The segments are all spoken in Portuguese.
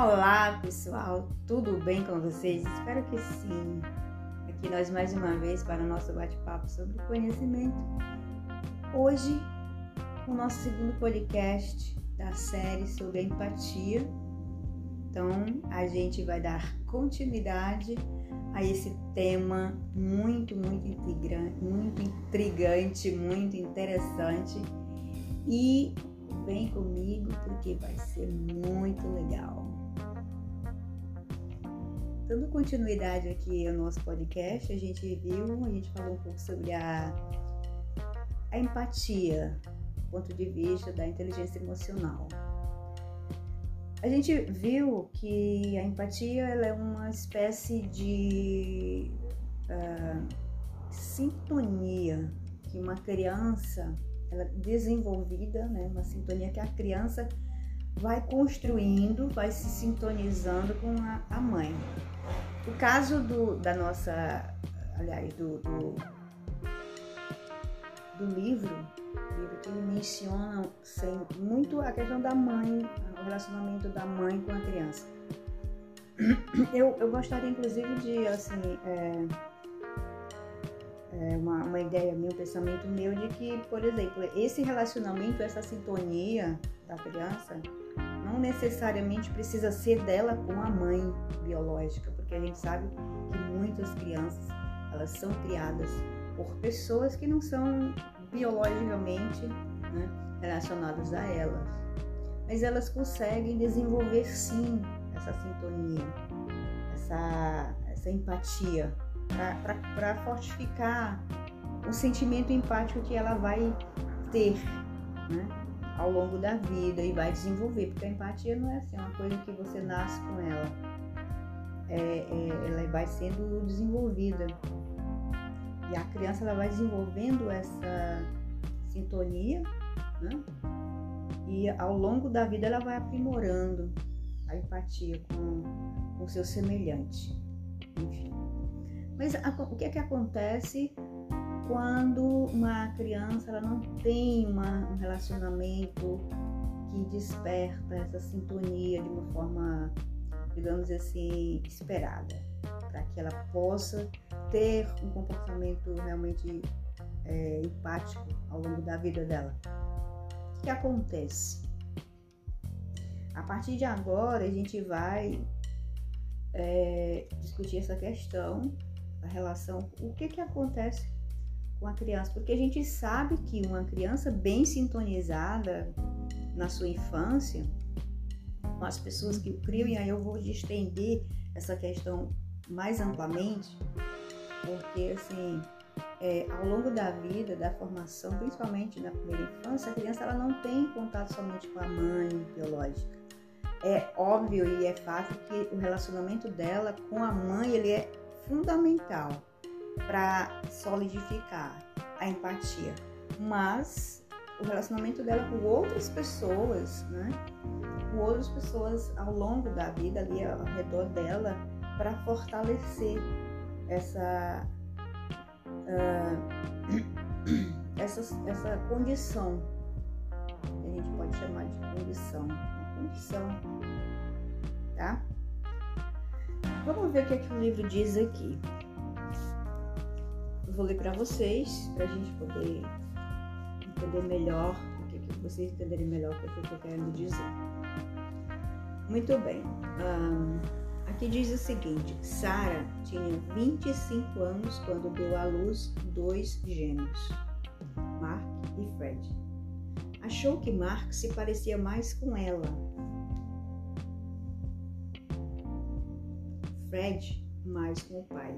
Olá pessoal, tudo bem com vocês? Espero que sim. Aqui nós mais uma vez para o nosso bate-papo sobre conhecimento. Hoje, o nosso segundo podcast da série sobre a empatia. Então, a gente vai dar continuidade a esse tema muito, muito intrigante, muito intrigante, muito interessante. E vem comigo porque vai ser muito legal. Dando continuidade aqui ao nosso podcast, a gente viu, a gente falou um pouco sobre a, a empatia, do ponto de vista da inteligência emocional. A gente viu que a empatia ela é uma espécie de uh, sintonia que uma criança ela desenvolvida, né, uma sintonia que a criança vai construindo, vai se sintonizando com a, a mãe. O caso do, da nossa, aliás, do, do, do livro, livro que menciona sem, muito a questão da mãe, o relacionamento da mãe com a criança. Eu, eu gostaria, inclusive, de, assim, é, é uma, uma ideia minha, um pensamento meu de que, por exemplo, esse relacionamento, essa sintonia da criança, não necessariamente precisa ser dela com a mãe biológica, porque a gente sabe que muitas crianças elas são criadas por pessoas que não são biologicamente né, relacionadas a elas, mas elas conseguem desenvolver sim essa sintonia, essa, essa empatia para fortificar o sentimento empático que ela vai ter, né? Ao longo da vida e vai desenvolver, porque a empatia não é assim, é uma coisa que você nasce com ela, é, é, ela vai sendo desenvolvida e a criança ela vai desenvolvendo essa sintonia, né? E ao longo da vida ela vai aprimorando a empatia com o seu semelhante, enfim. Mas a, o que é que acontece quando uma criança ela não tem uma, um relacionamento que desperta essa sintonia de uma forma, digamos assim, esperada, para que ela possa ter um comportamento realmente é, empático ao longo da vida dela. O que acontece? A partir de agora, a gente vai é, discutir essa questão da relação, o que, que acontece com a criança, porque a gente sabe que uma criança bem sintonizada na sua infância, com as pessoas que o criam, e aí eu vou estender essa questão mais amplamente, porque assim, é, ao longo da vida, da formação, principalmente na primeira infância, a criança ela não tem contato somente com a mãe biológica. É óbvio e é fato que o relacionamento dela com a mãe ele é fundamental para solidificar a empatia, mas o relacionamento dela com outras pessoas, né? Com outras pessoas ao longo da vida ali ao redor dela para fortalecer essa uh, essa, essa condição que a gente pode chamar de condição, condição, tá? Vamos ver o que, é que o livro diz aqui vou ler para vocês, para a gente poder entender melhor, o que, vocês entenderem melhor o que, eu estou querendo dizer. Muito bem. Um, aqui diz o seguinte: Sara tinha 25 anos quando deu à luz dois gêmeos, Mark e Fred. Achou que Mark se parecia mais com ela. Fred mais com o pai.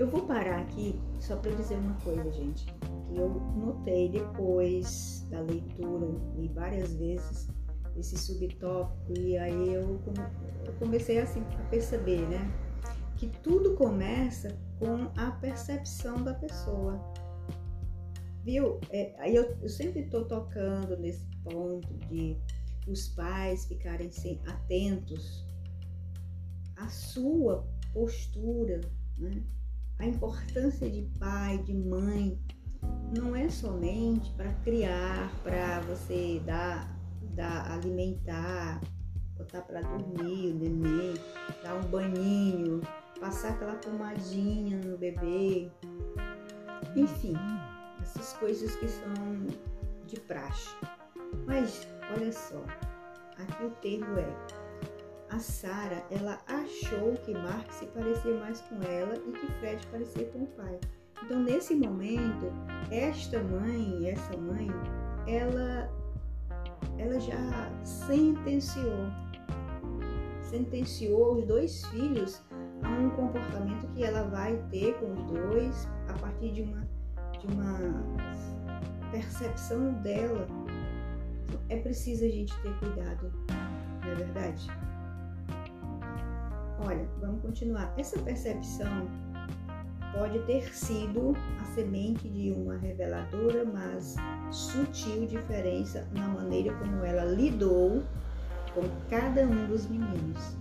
Eu vou parar aqui só para dizer uma coisa, gente, que eu notei depois da leitura, li várias vezes esse subtópico e aí eu, comecei assim a perceber, né, que tudo começa com a percepção da pessoa. Viu? É, eu, eu sempre estou tocando nesse ponto de os pais ficarem atentos à sua postura, né? A importância de pai, de mãe, não é somente para criar, para você dar, dar, alimentar botar para dormir o neném, dar um banhinho, passar aquela pomadinha no bebê. Enfim, essas coisas que são de praxe. Mas olha só, aqui o termo é a Sara, ela achou que Mark se parecia mais com ela e que Fred parecia com o pai. Então, nesse momento, esta mãe, essa mãe, ela, ela já sentenciou, sentenciou os dois filhos a um comportamento que ela vai ter com os dois a partir de uma, de uma percepção dela. É preciso a gente ter cuidado, não é verdade? Olha, vamos continuar. Essa percepção pode ter sido a semente de uma reveladora, mas sutil diferença na maneira como ela lidou com cada um dos meninos.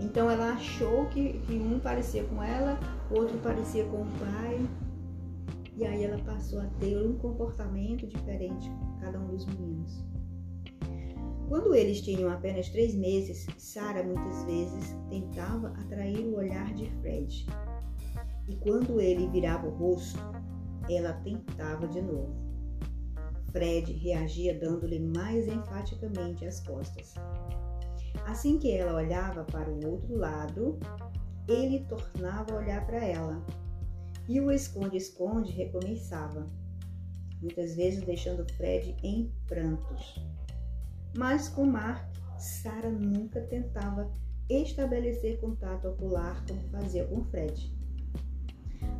Então ela achou que, que um parecia com ela, o outro parecia com o pai, e aí ela passou a ter um comportamento diferente com cada um dos meninos. Quando eles tinham apenas três meses, Sara muitas vezes tentava atrair o olhar de Fred. E quando ele virava o rosto, ela tentava de novo. Fred reagia dando-lhe mais enfaticamente as costas. Assim que ela olhava para o outro lado, ele tornava a olhar para ela. E o esconde-esconde recomeçava, muitas vezes deixando Fred em prantos. Mas com Mark, Sara nunca tentava estabelecer contato ocular como fazia com Fred.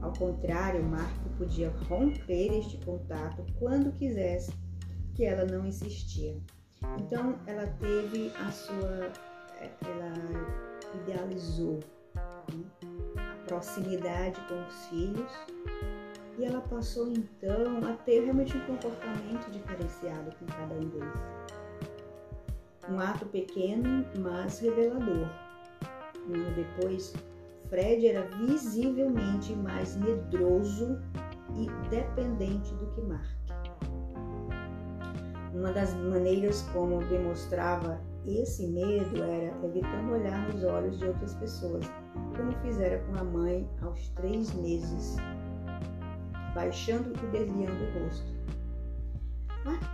Ao contrário, Mark podia romper este contato quando quisesse, que ela não insistia. Então, ela teve a sua. Ela idealizou né, a proximidade com os filhos e ela passou então a ter realmente um comportamento diferenciado com cada um deles. Um ato pequeno, mas revelador. Um ano depois, Fred era visivelmente mais medroso e dependente do que Mark. Uma das maneiras como demonstrava esse medo era evitando olhar nos olhos de outras pessoas, como fizera com a mãe aos três meses, baixando e desviando o rosto.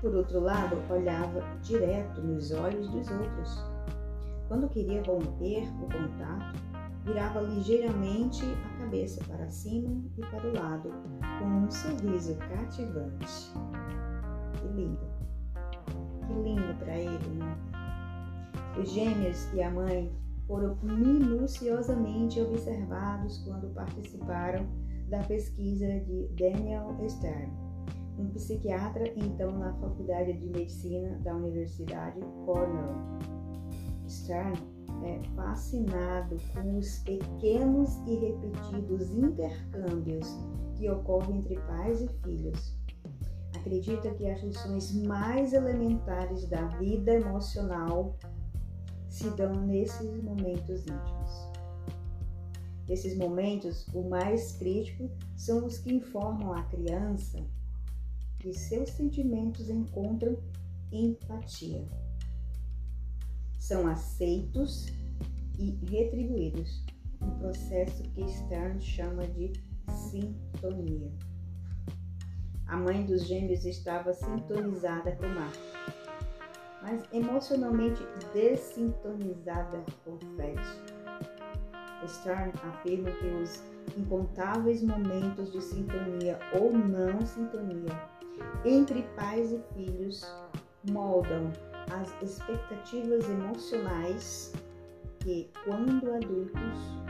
Por outro lado, olhava direto nos olhos dos outros. Quando queria romper o contato, virava ligeiramente a cabeça para cima e para o lado, com um sorriso cativante. Que lindo! Que lindo para ele, né? Os gêmeos e a mãe foram minuciosamente observados quando participaram da pesquisa de Daniel Stern um psiquiatra, então na Faculdade de Medicina da Universidade Cornell. Stern é fascinado com os pequenos e repetidos intercâmbios que ocorrem entre pais e filhos. Acredita que as lições mais elementares da vida emocional se dão nesses momentos íntimos. Esses momentos, o mais crítico, são os que informam a criança que seus sentimentos encontram empatia. São aceitos e retribuídos, um processo que Stern chama de sintonia. A mãe dos gêmeos estava sintonizada com Mark, mas emocionalmente desintonizada com Fred. Stern afirma que os incontáveis momentos de sintonia ou não sintonia entre pais e filhos moldam as expectativas emocionais que, quando adultos,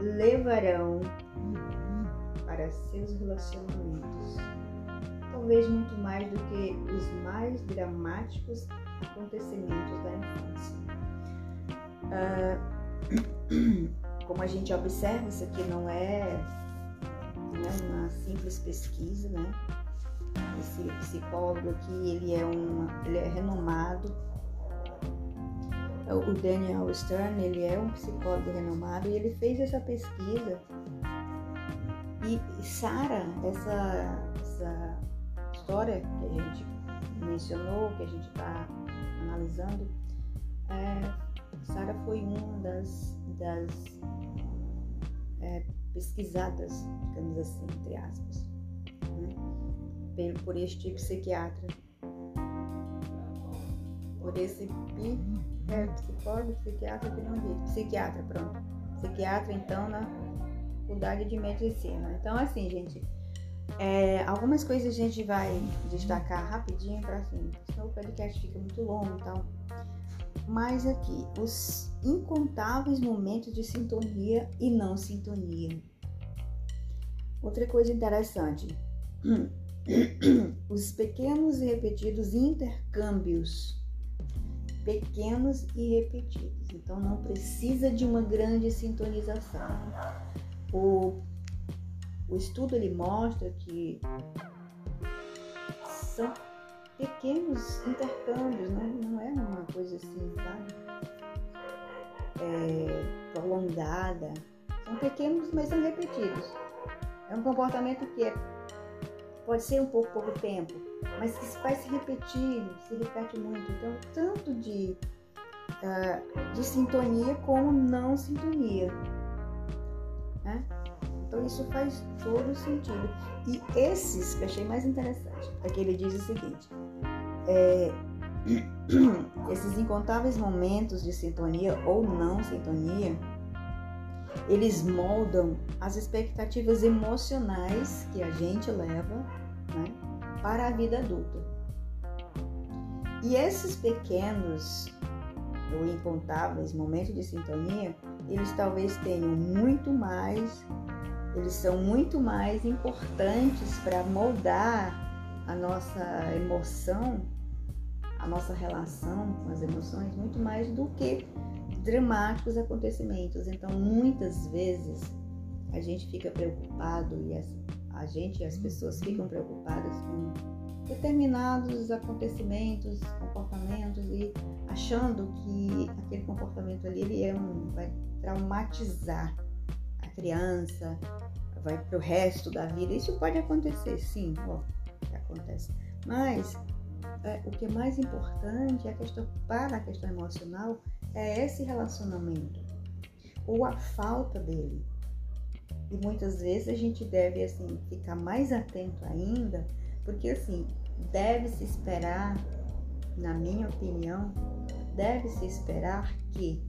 levarão para seus relacionamentos. Talvez muito mais do que os mais dramáticos acontecimentos da infância. Uh, como a gente observa, isso aqui não é, não é uma simples pesquisa, né? Esse psicólogo aqui, ele é, um, ele é renomado. O Daniel Stern, ele é um psicólogo renomado e ele fez essa pesquisa. E Sara, essa, essa história que a gente mencionou, que a gente está analisando, é, Sara foi uma das, das é, pesquisadas, digamos assim, entre aspas, né? Por este psiquiatra, por esse é, psicólogo, psiquiatra que não diz, psiquiatra, pronto, psiquiatra então na faculdade de medicina. Então assim, gente, é, algumas coisas a gente vai destacar rapidinho para assim, senão o podcast fica muito longo e tal. Mas aqui, os incontáveis momentos de sintonia e não sintonia. Outra coisa interessante, os pequenos e repetidos intercâmbios. Pequenos e repetidos. Então não precisa de uma grande sintonização. O o estudo ele mostra que são pequenos intercâmbios, né? não é uma coisa assim, sabe? É, prolongada. São pequenos, mas são repetidos. É um comportamento que é, pode ser um pouco pouco tempo, mas que vai se repetir, se repete muito. Então, tanto de, uh, de sintonia como não sintonia. Né? Então isso faz todo sentido. E esses que eu achei mais interessante, é que ele diz o seguinte: é, esses incontáveis momentos de sintonia ou não sintonia, eles moldam as expectativas emocionais que a gente leva né, para a vida adulta. E esses pequenos ou incontáveis momentos de sintonia, eles talvez tenham muito mais eles são muito mais importantes para moldar a nossa emoção, a nossa relação com as emoções, muito mais do que dramáticos acontecimentos. Então, muitas vezes a gente fica preocupado e as, a gente e as pessoas ficam preocupadas com determinados acontecimentos, comportamentos e achando que aquele comportamento ali ele é um, vai traumatizar a criança, vai para o resto da vida. Isso pode acontecer, sim, ó, acontece. Mas é, o que é mais importante é a questão, para a questão emocional é esse relacionamento ou a falta dele. E muitas vezes a gente deve assim ficar mais atento ainda, porque assim deve se esperar, na minha opinião, deve se esperar que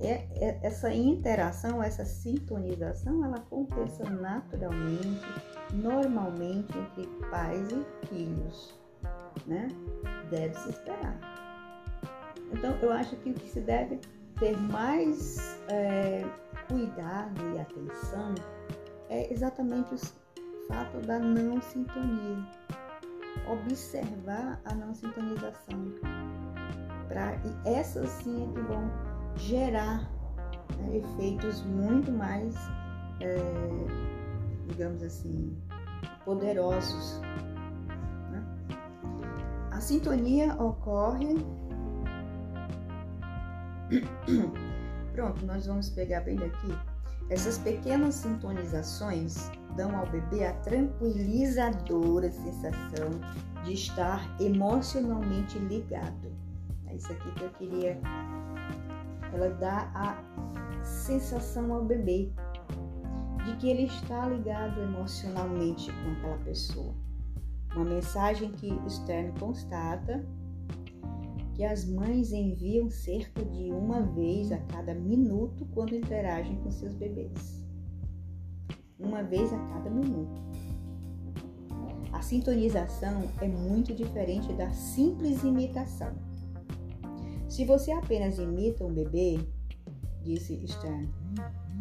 é, é, essa interação, essa sintonização, ela aconteça naturalmente, normalmente entre pais e filhos, né? Deve se esperar. Então, eu acho que o que se deve ter mais é, cuidado e atenção é exatamente o fato da não sintonia. Observar a não sintonização. Pra, e essas sim é que vão gerar né, efeitos muito mais, é, digamos assim, poderosos. Né? A sintonia ocorre. Pronto, nós vamos pegar bem daqui. Essas pequenas sintonizações dão ao bebê a tranquilizadora sensação de estar emocionalmente ligado. É isso aqui que eu queria ela dá a sensação ao bebê de que ele está ligado emocionalmente com aquela pessoa. Uma mensagem que Stern constata que as mães enviam cerca de uma vez a cada minuto quando interagem com seus bebês. Uma vez a cada minuto. A sintonização é muito diferente da simples imitação. Se você apenas imita um bebê, disse Stern,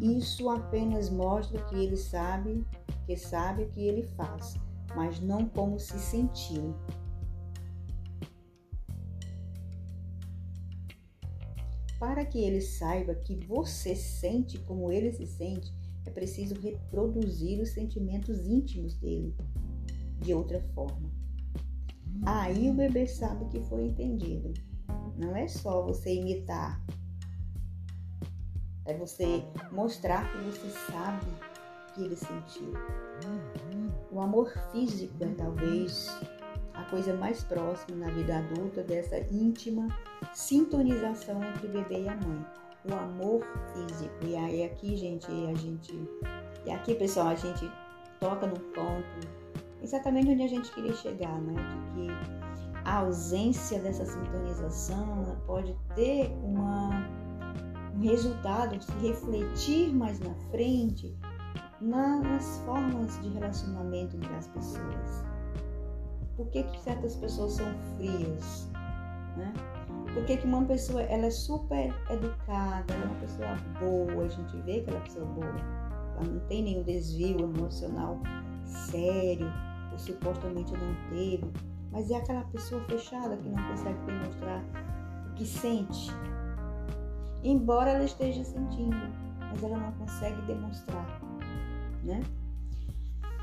isso apenas mostra que ele sabe, que sabe o que ele faz, mas não como se sentiu. Para que ele saiba que você sente como ele se sente, é preciso reproduzir os sentimentos íntimos dele de outra forma. Aí o bebê sabe que foi entendido. Não é só você imitar, é você mostrar que você sabe que ele sentiu. O amor físico é talvez coisa mais próxima na vida adulta dessa íntima sintonização entre o bebê e a mãe, o amor físico. E aí aqui, gente, a gente e aqui, pessoal, a gente toca no ponto exatamente onde a gente queria chegar, né? De que a ausência dessa sintonização pode ter uma, um resultado, se refletir mais na frente nas formas de relacionamento entre as pessoas. Por que, que certas pessoas são frias? Né? Por que, que uma pessoa ela é super educada, ela é uma pessoa boa, a gente vê que ela é uma pessoa boa, ela não tem nenhum desvio emocional sério, ou supostamente não teve, mas é aquela pessoa fechada que não consegue demonstrar o que sente. Embora ela esteja sentindo, mas ela não consegue demonstrar, né?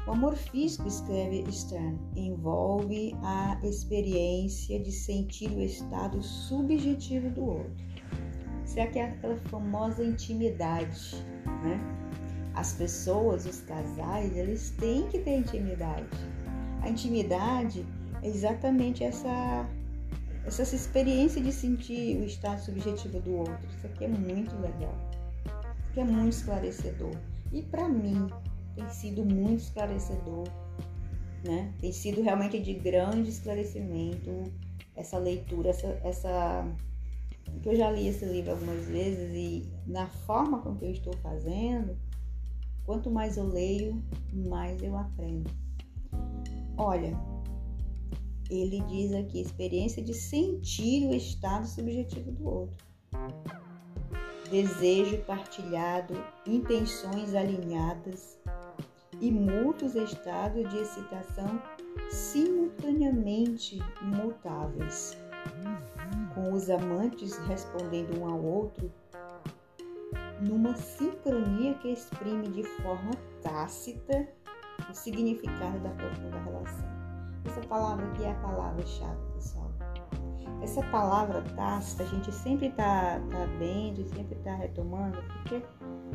O amor físico, escreve Stern, envolve a experiência de sentir o estado subjetivo do outro. Isso é aquela famosa intimidade, né? As pessoas, os casais, eles têm que ter intimidade. A intimidade é exatamente essa essa experiência de sentir o estado subjetivo do outro. Isso aqui é muito legal. Isso aqui é muito esclarecedor. E para mim tem sido muito esclarecedor, né? Tem sido realmente de grande esclarecimento essa leitura, essa, essa que eu já li esse livro algumas vezes e na forma com que eu estou fazendo, quanto mais eu leio, mais eu aprendo. Olha, ele diz aqui experiência de sentir o estado subjetivo do outro. Desejo partilhado, intenções alinhadas e mútuos estados de excitação simultaneamente mutáveis, com os amantes respondendo um ao outro numa sincronia que exprime de forma tácita o significado da profunda relação. Essa palavra aqui é a palavra-chave, pessoal. Essa palavra tácita, a gente sempre está tá vendo, sempre está retomando, porque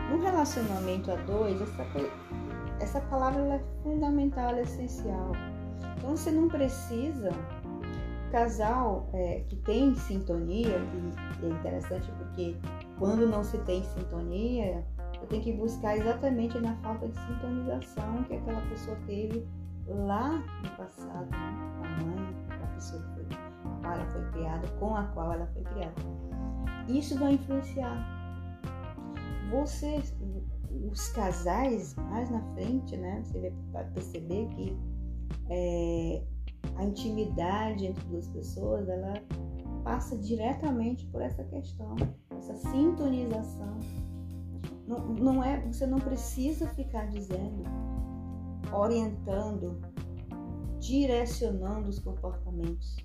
no relacionamento a dois, essa, essa palavra é fundamental, é essencial. Então você não precisa. Casal é, que tem sintonia, e é interessante porque quando não se tem sintonia, eu tenho que buscar exatamente na falta de sintonização que aquela pessoa teve lá no passado, né? a mãe, a pessoa que foi, a qual ela foi criada, com a qual ela foi criada. Isso vai influenciar. Vocês, os casais mais na frente, né? Você vai perceber que é, a intimidade entre duas pessoas, ela passa diretamente por essa questão, essa sintonização. Não, não é, você não precisa ficar dizendo orientando, direcionando os comportamentos.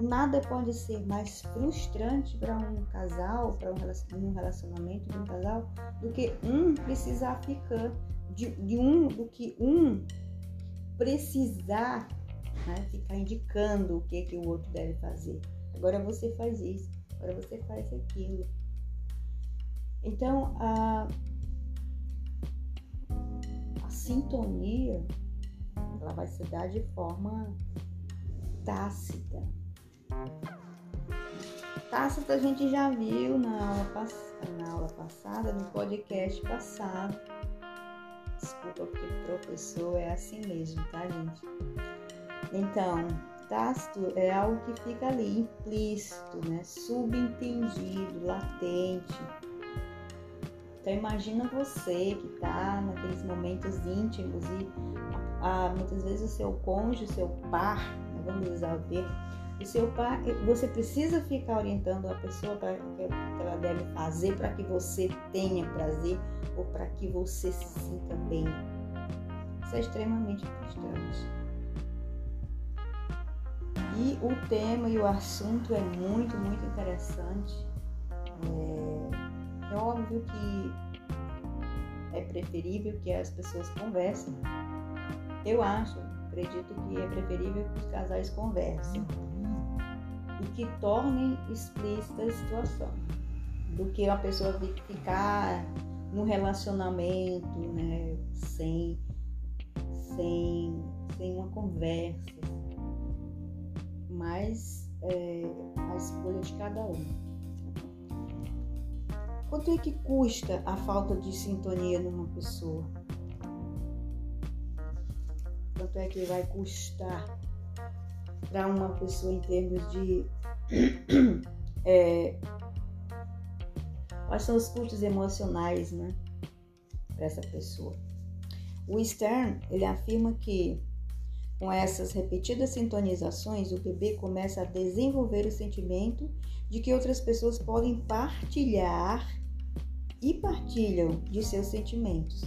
Nada pode ser mais frustrante para um casal, para um relacionamento de um casal, do que um precisar ficar de, de um, do que um precisar né, ficar indicando o que que o outro deve fazer. Agora você faz isso, agora você faz aquilo. Então, a sintonia ela vai se dar de forma tácita. Tácita a gente já viu na aula, na aula passada, no podcast passado. Desculpa, porque professor é assim mesmo, tá, gente? Então, tácito é algo que fica ali implícito, né? Subentendido, latente então imagina você que está naqueles momentos íntimos e ah, muitas vezes o seu cônjuge, o seu par, né, vamos usar o termo, o seu par, você precisa ficar orientando a pessoa para o que ela deve fazer para que você tenha prazer ou para que você se sinta bem. Isso é extremamente frustrante. E o tema e o assunto é muito, muito interessante. É é óbvio que é preferível que as pessoas conversem. Eu acho, acredito que é preferível que os casais conversem que tornem explícita a situação do que a pessoa ficar no relacionamento, né, sem, sem, sem uma conversa. Mas é, a escolha de cada um. Quanto é que custa a falta de sintonia numa pessoa? Quanto é que vai custar para uma pessoa em termos de é, quais são os custos emocionais, né, para essa pessoa? O Stern ele afirma que com essas repetidas sintonizações, o bebê começa a desenvolver o sentimento de que outras pessoas podem partilhar e partilham de seus sentimentos.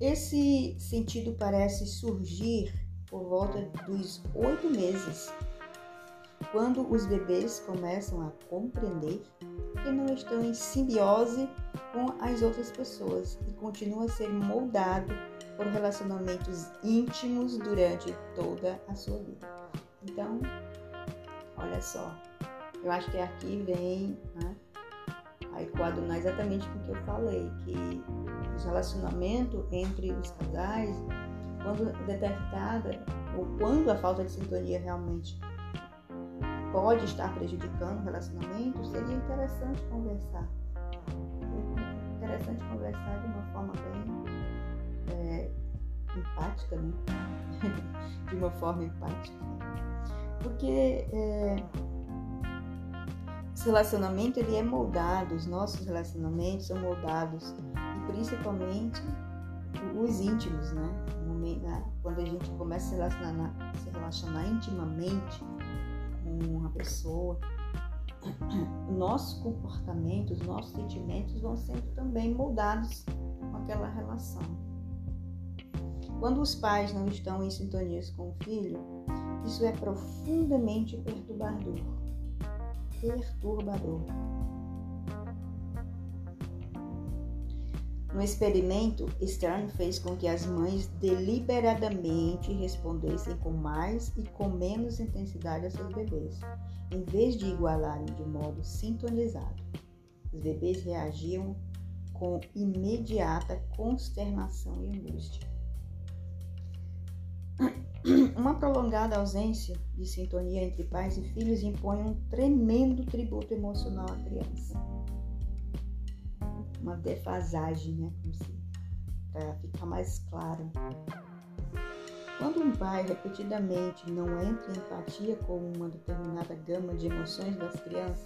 Esse sentido parece surgir por volta dos oito meses, quando os bebês começam a compreender que não estão em simbiose com as outras pessoas e continuam a ser moldado por relacionamentos íntimos durante toda a sua vida. Então, olha só, eu acho que aqui vem né, a coadunar exatamente o que eu falei, que o relacionamento entre os casais, quando detectada, ou quando a falta de sintonia realmente pode estar prejudicando o relacionamento, seria interessante conversar. Interessante conversar de uma forma bem é, empática, né? de uma forma empática. Porque é, esse relacionamento ele é moldado, os nossos relacionamentos são moldados, e principalmente os íntimos, né? Quando a gente começa a se relacionar, se relacionar intimamente com uma pessoa, o nosso comportamento, os nossos sentimentos vão sendo também moldados com aquela relação. Quando os pais não estão em sintonia com o filho, isso é profundamente perturbador. Perturbador. No experimento, Stern fez com que as mães deliberadamente respondessem com mais e com menos intensidade a seus bebês, em vez de igualarem de modo sintonizado. Os bebês reagiam com imediata consternação e angústia. Uma prolongada ausência de sintonia entre pais e filhos impõe um tremendo tributo emocional à criança. Uma defasagem, né? Para ficar mais claro. Quando um pai repetidamente não entra em empatia com uma determinada gama de emoções das crianças,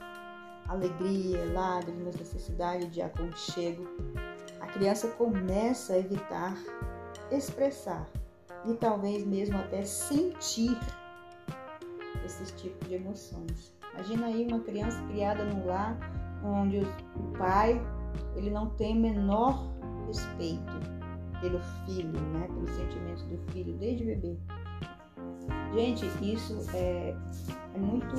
alegria, lágrimas, necessidade de aconchego, a criança começa a evitar expressar e talvez mesmo até sentir esses tipos de emoções. Imagina aí uma criança criada num lar onde o pai ele não tem menor respeito pelo filho, né, pelos sentimentos do filho desde bebê. Gente, isso é, é muito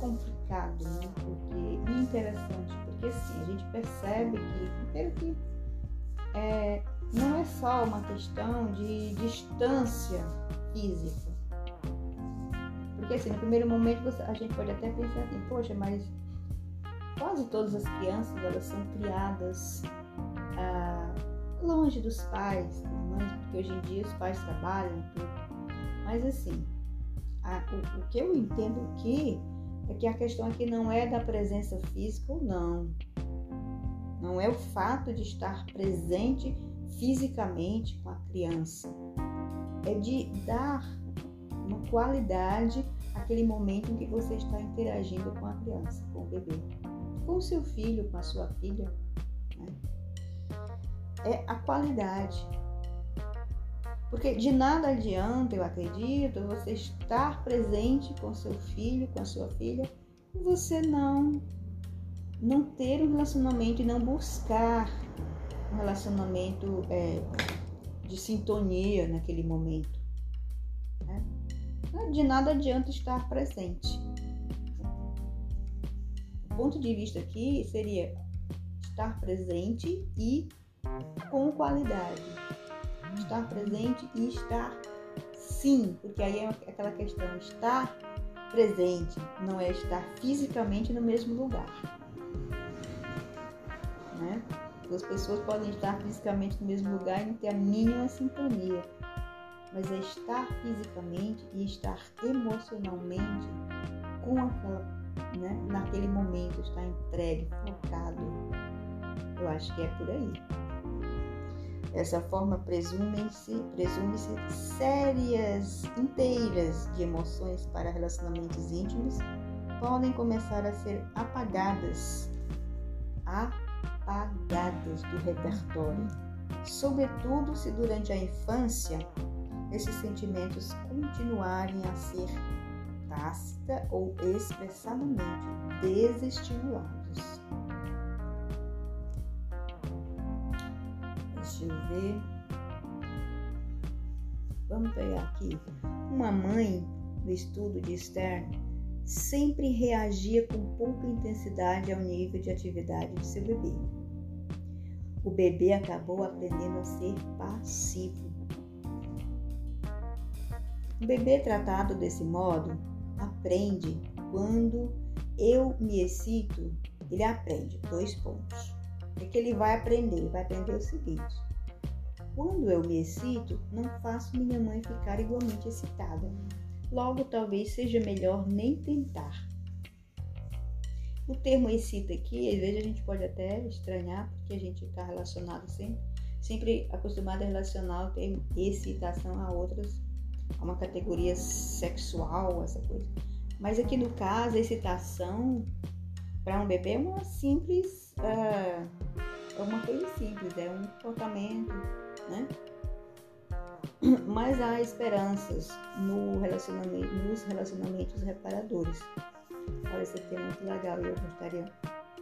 complicado, né? Porque e interessante, porque assim a gente percebe que, que é, não é só uma questão de distância física. Porque assim, no primeiro momento você, a gente pode até pensar assim, poxa, mas quase todas as crianças elas são criadas ah, longe dos pais, mães, porque hoje em dia os pais trabalham tudo. Mas assim, a, o, o que eu entendo aqui é que a questão aqui não é da presença física ou não. Não é o fato de estar presente fisicamente com a criança. É de dar uma qualidade àquele momento em que você está interagindo com a criança, com o bebê, com seu filho, com a sua filha. Né? É a qualidade. Porque de nada adianta, eu acredito, você estar presente com seu filho, com a sua filha, e você não não ter um relacionamento e não buscar um relacionamento é, de sintonia naquele momento. Né? De nada adianta estar presente. Ponto de vista aqui seria estar presente e com qualidade. Estar presente e estar sim, porque aí é aquela questão, estar presente não é estar fisicamente no mesmo lugar. Né? Duas pessoas podem estar fisicamente no mesmo lugar e não ter a mínima sintonia. mas é estar fisicamente e estar emocionalmente com aquela, né, naquele momento, estar entregue, focado. Eu acho que é por aí. Dessa forma, presume-se presume sérias inteiras de emoções para relacionamentos íntimos podem começar a ser apagadas, apagadas do repertório, sobretudo se durante a infância esses sentimentos continuarem a ser tácita ou expressadamente desestimulados. Deixa eu ver. Vamos pegar aqui. Uma mãe do estudo de Stern sempre reagia com pouca intensidade ao nível de atividade de seu bebê. O bebê acabou aprendendo a ser passivo. O bebê tratado desse modo aprende quando eu me excito, ele aprende dois pontos. O que ele vai aprender? Ele vai aprender o seguinte: quando eu me excito, não faço minha mãe ficar igualmente excitada. Logo, talvez seja melhor nem tentar. O termo excita aqui, às vezes a gente pode até estranhar, porque a gente está relacionado sempre, sempre acostumado a relacionar o termo excitação a outras, a uma categoria sexual, essa coisa. Mas aqui no caso, a excitação para um bebê é uma simples, uh, é uma coisa simples, é um comportamento, né? mas há esperanças no relacionamento, nos relacionamentos reparadores. Olha, esse é muito legal e eu gostaria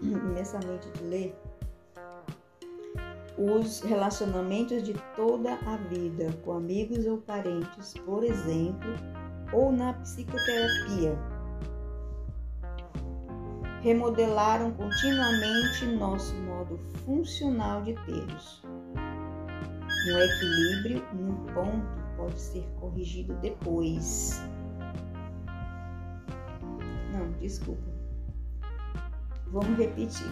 imensamente de ler. Os relacionamentos de toda a vida com amigos ou parentes, por exemplo, ou na psicoterapia, remodelaram continuamente nosso modo funcional de tê-los um equilíbrio num ponto pode ser corrigido depois. Não, desculpa. Vamos repetir.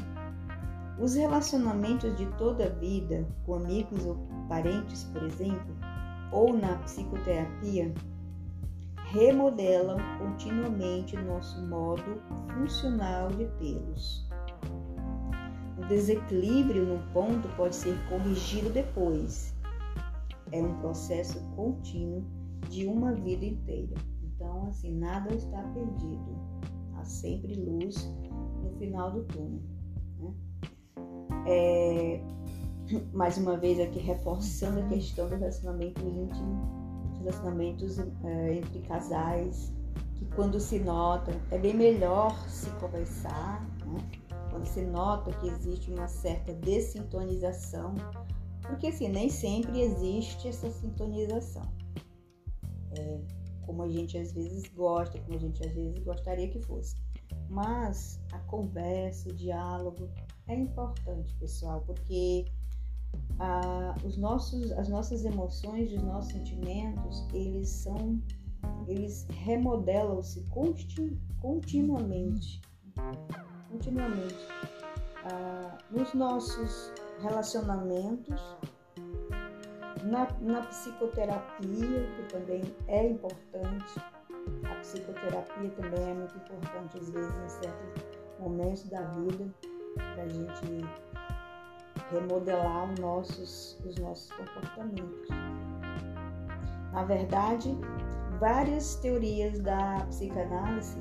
Os relacionamentos de toda a vida, com amigos ou parentes, por exemplo, ou na psicoterapia, remodelam continuamente nosso modo funcional de tê-los. O desequilíbrio no ponto pode ser corrigido depois, é um processo contínuo de uma vida inteira. Então, assim, nada está perdido. Há sempre luz no final do túnel. Né? É, mais uma vez aqui reforçando a questão do relacionamento íntimo, relacionamentos é, entre casais, que quando se nota, é bem melhor se conversar, né? quando se nota que existe uma certa dessintonização porque assim, nem sempre existe essa sintonização. É, como a gente às vezes gosta, como a gente às vezes gostaria que fosse. Mas a conversa, o diálogo é importante, pessoal, porque ah, os nossos, as nossas emoções, os nossos sentimentos, eles são, eles remodelam-se continu, continuamente, continuamente. Ah, nos nossos relacionamentos, na, na psicoterapia, que também é importante. A psicoterapia também é muito importante, às vezes, em certos momentos da vida, para a gente remodelar os nossos, os nossos comportamentos. Na verdade, várias teorias da psicanálise,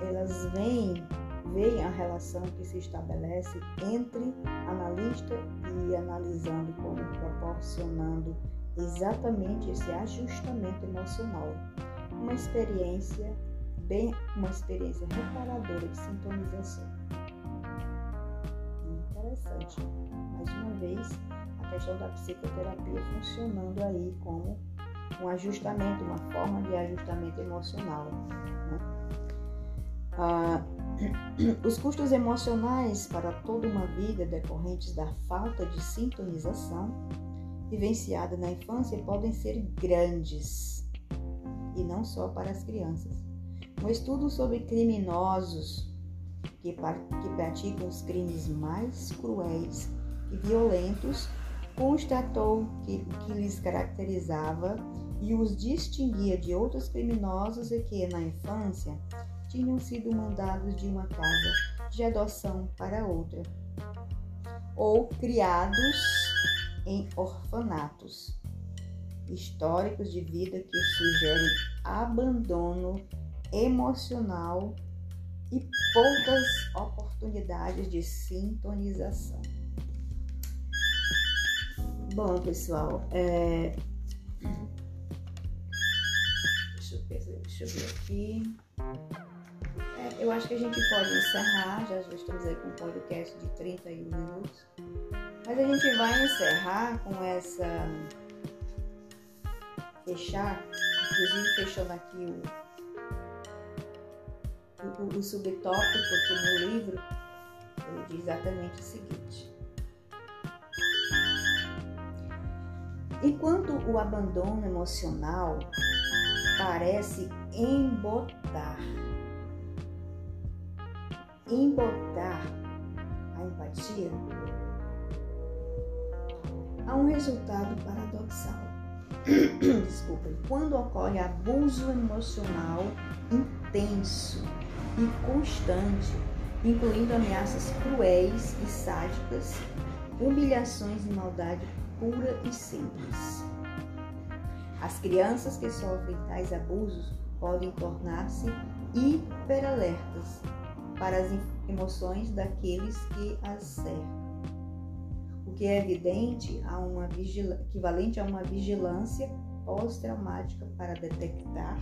elas vêm veem a relação que se estabelece entre analista e analisando como proporcionando exatamente esse ajustamento emocional, uma experiência bem, uma experiência reparadora de sintonização. Interessante. Mais uma vez, a questão da psicoterapia funcionando aí como um ajustamento, uma forma de ajustamento emocional. Né? Ah, os custos emocionais para toda uma vida decorrentes da falta de sintonização vivenciada na infância podem ser grandes, e não só para as crianças. Um estudo sobre criminosos que, que praticam os crimes mais cruéis e violentos constatou que o que lhes caracterizava e os distinguia de outros criminosos e que, na infância, tinham sido mandados de uma casa de adoção para outra, ou criados em orfanatos históricos de vida que sugerem abandono emocional e poucas oportunidades de sintonização. Bom, pessoal, é... deixa, eu ver, deixa eu ver aqui. É, eu acho que a gente pode encerrar, já, já estamos aí com um podcast de 31 minutos. Mas a gente vai encerrar com essa. Fechar, inclusive fechando aqui o, o, o subtópico aqui no livro, ele diz exatamente o seguinte. Enquanto o abandono emocional parece embotar, embotar a empatia, há um resultado paradoxal. Desculpa, quando ocorre abuso emocional intenso e constante, incluindo ameaças cruéis e sádicas, humilhações e maldade pura e simples. As crianças que sofrem tais abusos podem tornar-se hiperalertas para as emoções daqueles que as cercam. O que é evidente a uma equivalente a uma vigilância pós-traumática para detectar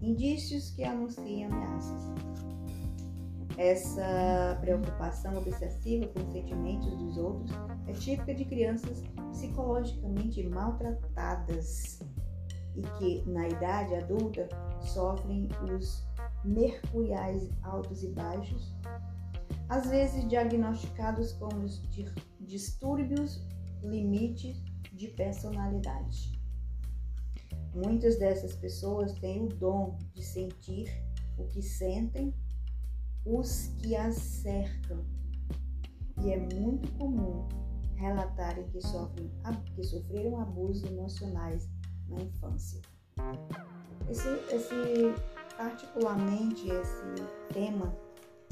indícios que anunciam ameaças. Essa preocupação obsessiva com os sentimentos dos outros é típica de crianças psicologicamente maltratadas e que, na idade adulta, sofrem os mercuriais altos e baixos, às vezes diagnosticados como distúrbios limites de personalidade. Muitas dessas pessoas têm o dom de sentir o que sentem os que as cercam, e é muito comum relatarem que, sofrem, que sofreram abusos emocionais na infância. Esse, esse, particularmente esse tema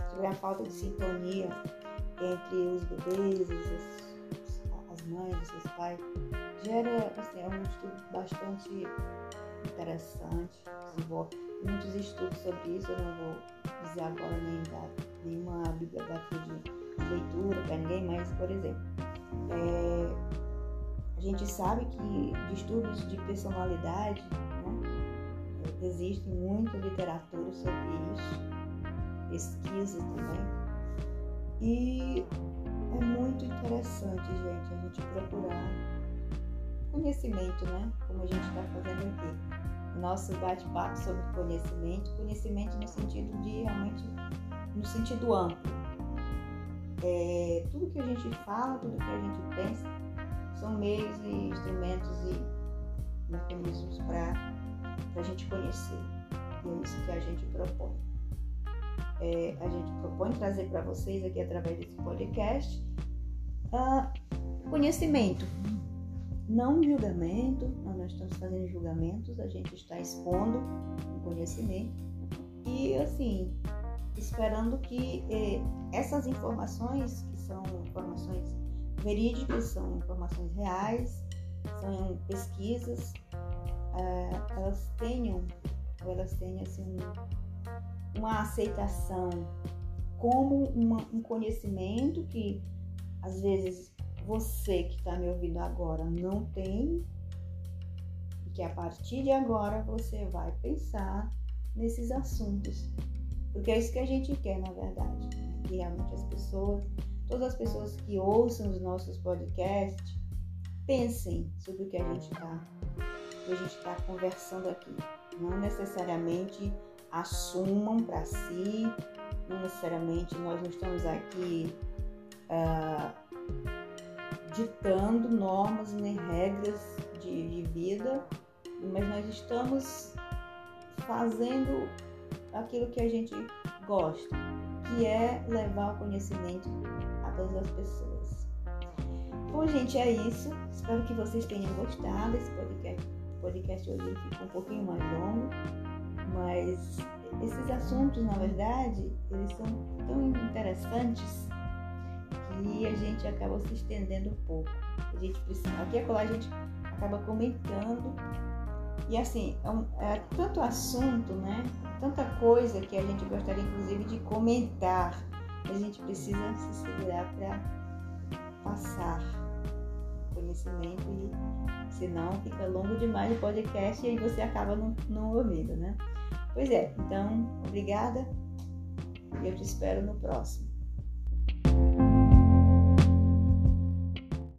sobre a falta de sintonia entre os bebês, as, as mães, os pais, gera assim, é um estudo bastante interessante, muitos estudos sobre isso, eu não vou dizer agora nem dar nenhuma bibliografia de leitura para ninguém, mas, por exemplo, é, a gente sabe que distúrbios de personalidade, né, existe muita literatura sobre isso, pesquisa também, e é muito interessante, gente, a gente procurar conhecimento, né, como a gente está fazendo aqui. Nosso bate-papo sobre conhecimento, conhecimento no sentido de realmente, no sentido amplo, é, tudo que a gente fala, tudo que a gente pensa, são meios e instrumentos e mecanismos para a gente conhecer. E é isso que a gente propõe. É, a gente propõe trazer para vocês aqui através desse podcast uh, conhecimento, não julgamento, nós não estamos fazendo julgamentos, a gente está expondo o conhecimento e assim esperando que eh, essas informações, que são informações verídicas, são informações reais, são pesquisas, eh, elas tenham, elas tenham assim, uma aceitação como uma, um conhecimento que às vezes você que está me ouvindo agora não tem, e que a partir de agora você vai pensar nesses assuntos porque é isso que a gente quer, na verdade. Né? Que realmente as pessoas, todas as pessoas que ouçam os nossos podcasts, pensem sobre o que a gente está a gente está conversando aqui. Não necessariamente assumam para si, não necessariamente nós não estamos aqui uh, ditando normas nem regras de, de vida, mas nós estamos fazendo aquilo que a gente gosta, que é levar o conhecimento a todas as pessoas. Bom, gente, é isso. Espero que vocês tenham gostado desse podcast, podcast hoje ficou um pouquinho mais longo, mas esses assuntos, na verdade, eles são tão interessantes que a gente acaba se estendendo um pouco. A gente precisa, aqui e acolá a gente acaba comentando. E assim, é, um, é tanto assunto, né? Tanta coisa que a gente gostaria, inclusive, de comentar. A gente precisa se segurar para passar conhecimento e senão fica longo demais o podcast e aí você acaba não, não ouvindo, né? Pois é, então, obrigada e eu te espero no próximo.